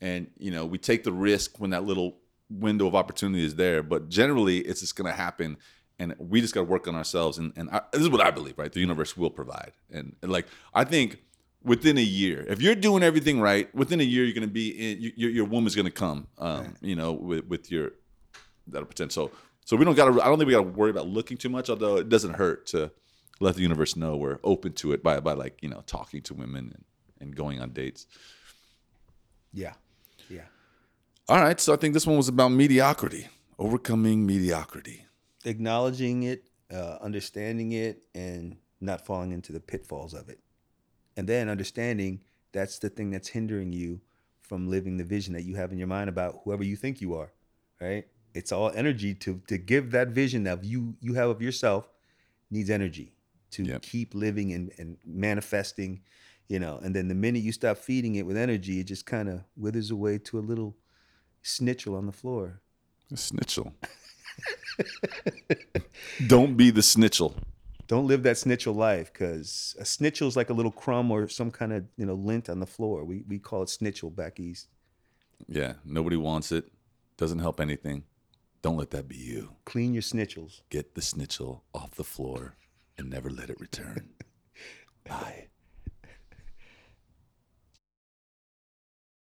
and you know we take the risk when that little window of opportunity is there. But generally, it's just going to happen. And we just got to work on ourselves, and, and I, this is what I believe, right? The universe will provide, and, and like I think within a year, if you're doing everything right, within a year you're going to be in. You, your, your woman's going to come, um, you know, with, with your that potential. So so we don't got to. I don't think we got to worry about looking too much. Although it doesn't hurt to let the universe know we're open to it by by like you know talking to women and, and going on dates. Yeah, yeah. All right, so I think this one was about mediocrity, overcoming mediocrity. Acknowledging it, uh, understanding it, and not falling into the pitfalls of it, and then understanding that's the thing that's hindering you from living the vision that you have in your mind about whoever you think you are. Right? It's all energy to to give that vision that you you have of yourself needs energy to Yep. keep living and, and manifesting, you know. And then the minute you stop feeding it with energy, it just kind of withers away to a little snitchel on the floor. Snitchel. Don't be the snitchel. Don't live that snitchel life because a snitchel is like a little crumb or some kind of you know lint on the floor. We we call it snitchel back east. Yeah, nobody wants it. Doesn't help anything. Don't let that be you. Clean your snitchels. Get the snitchel off the floor and never let it return. Bye.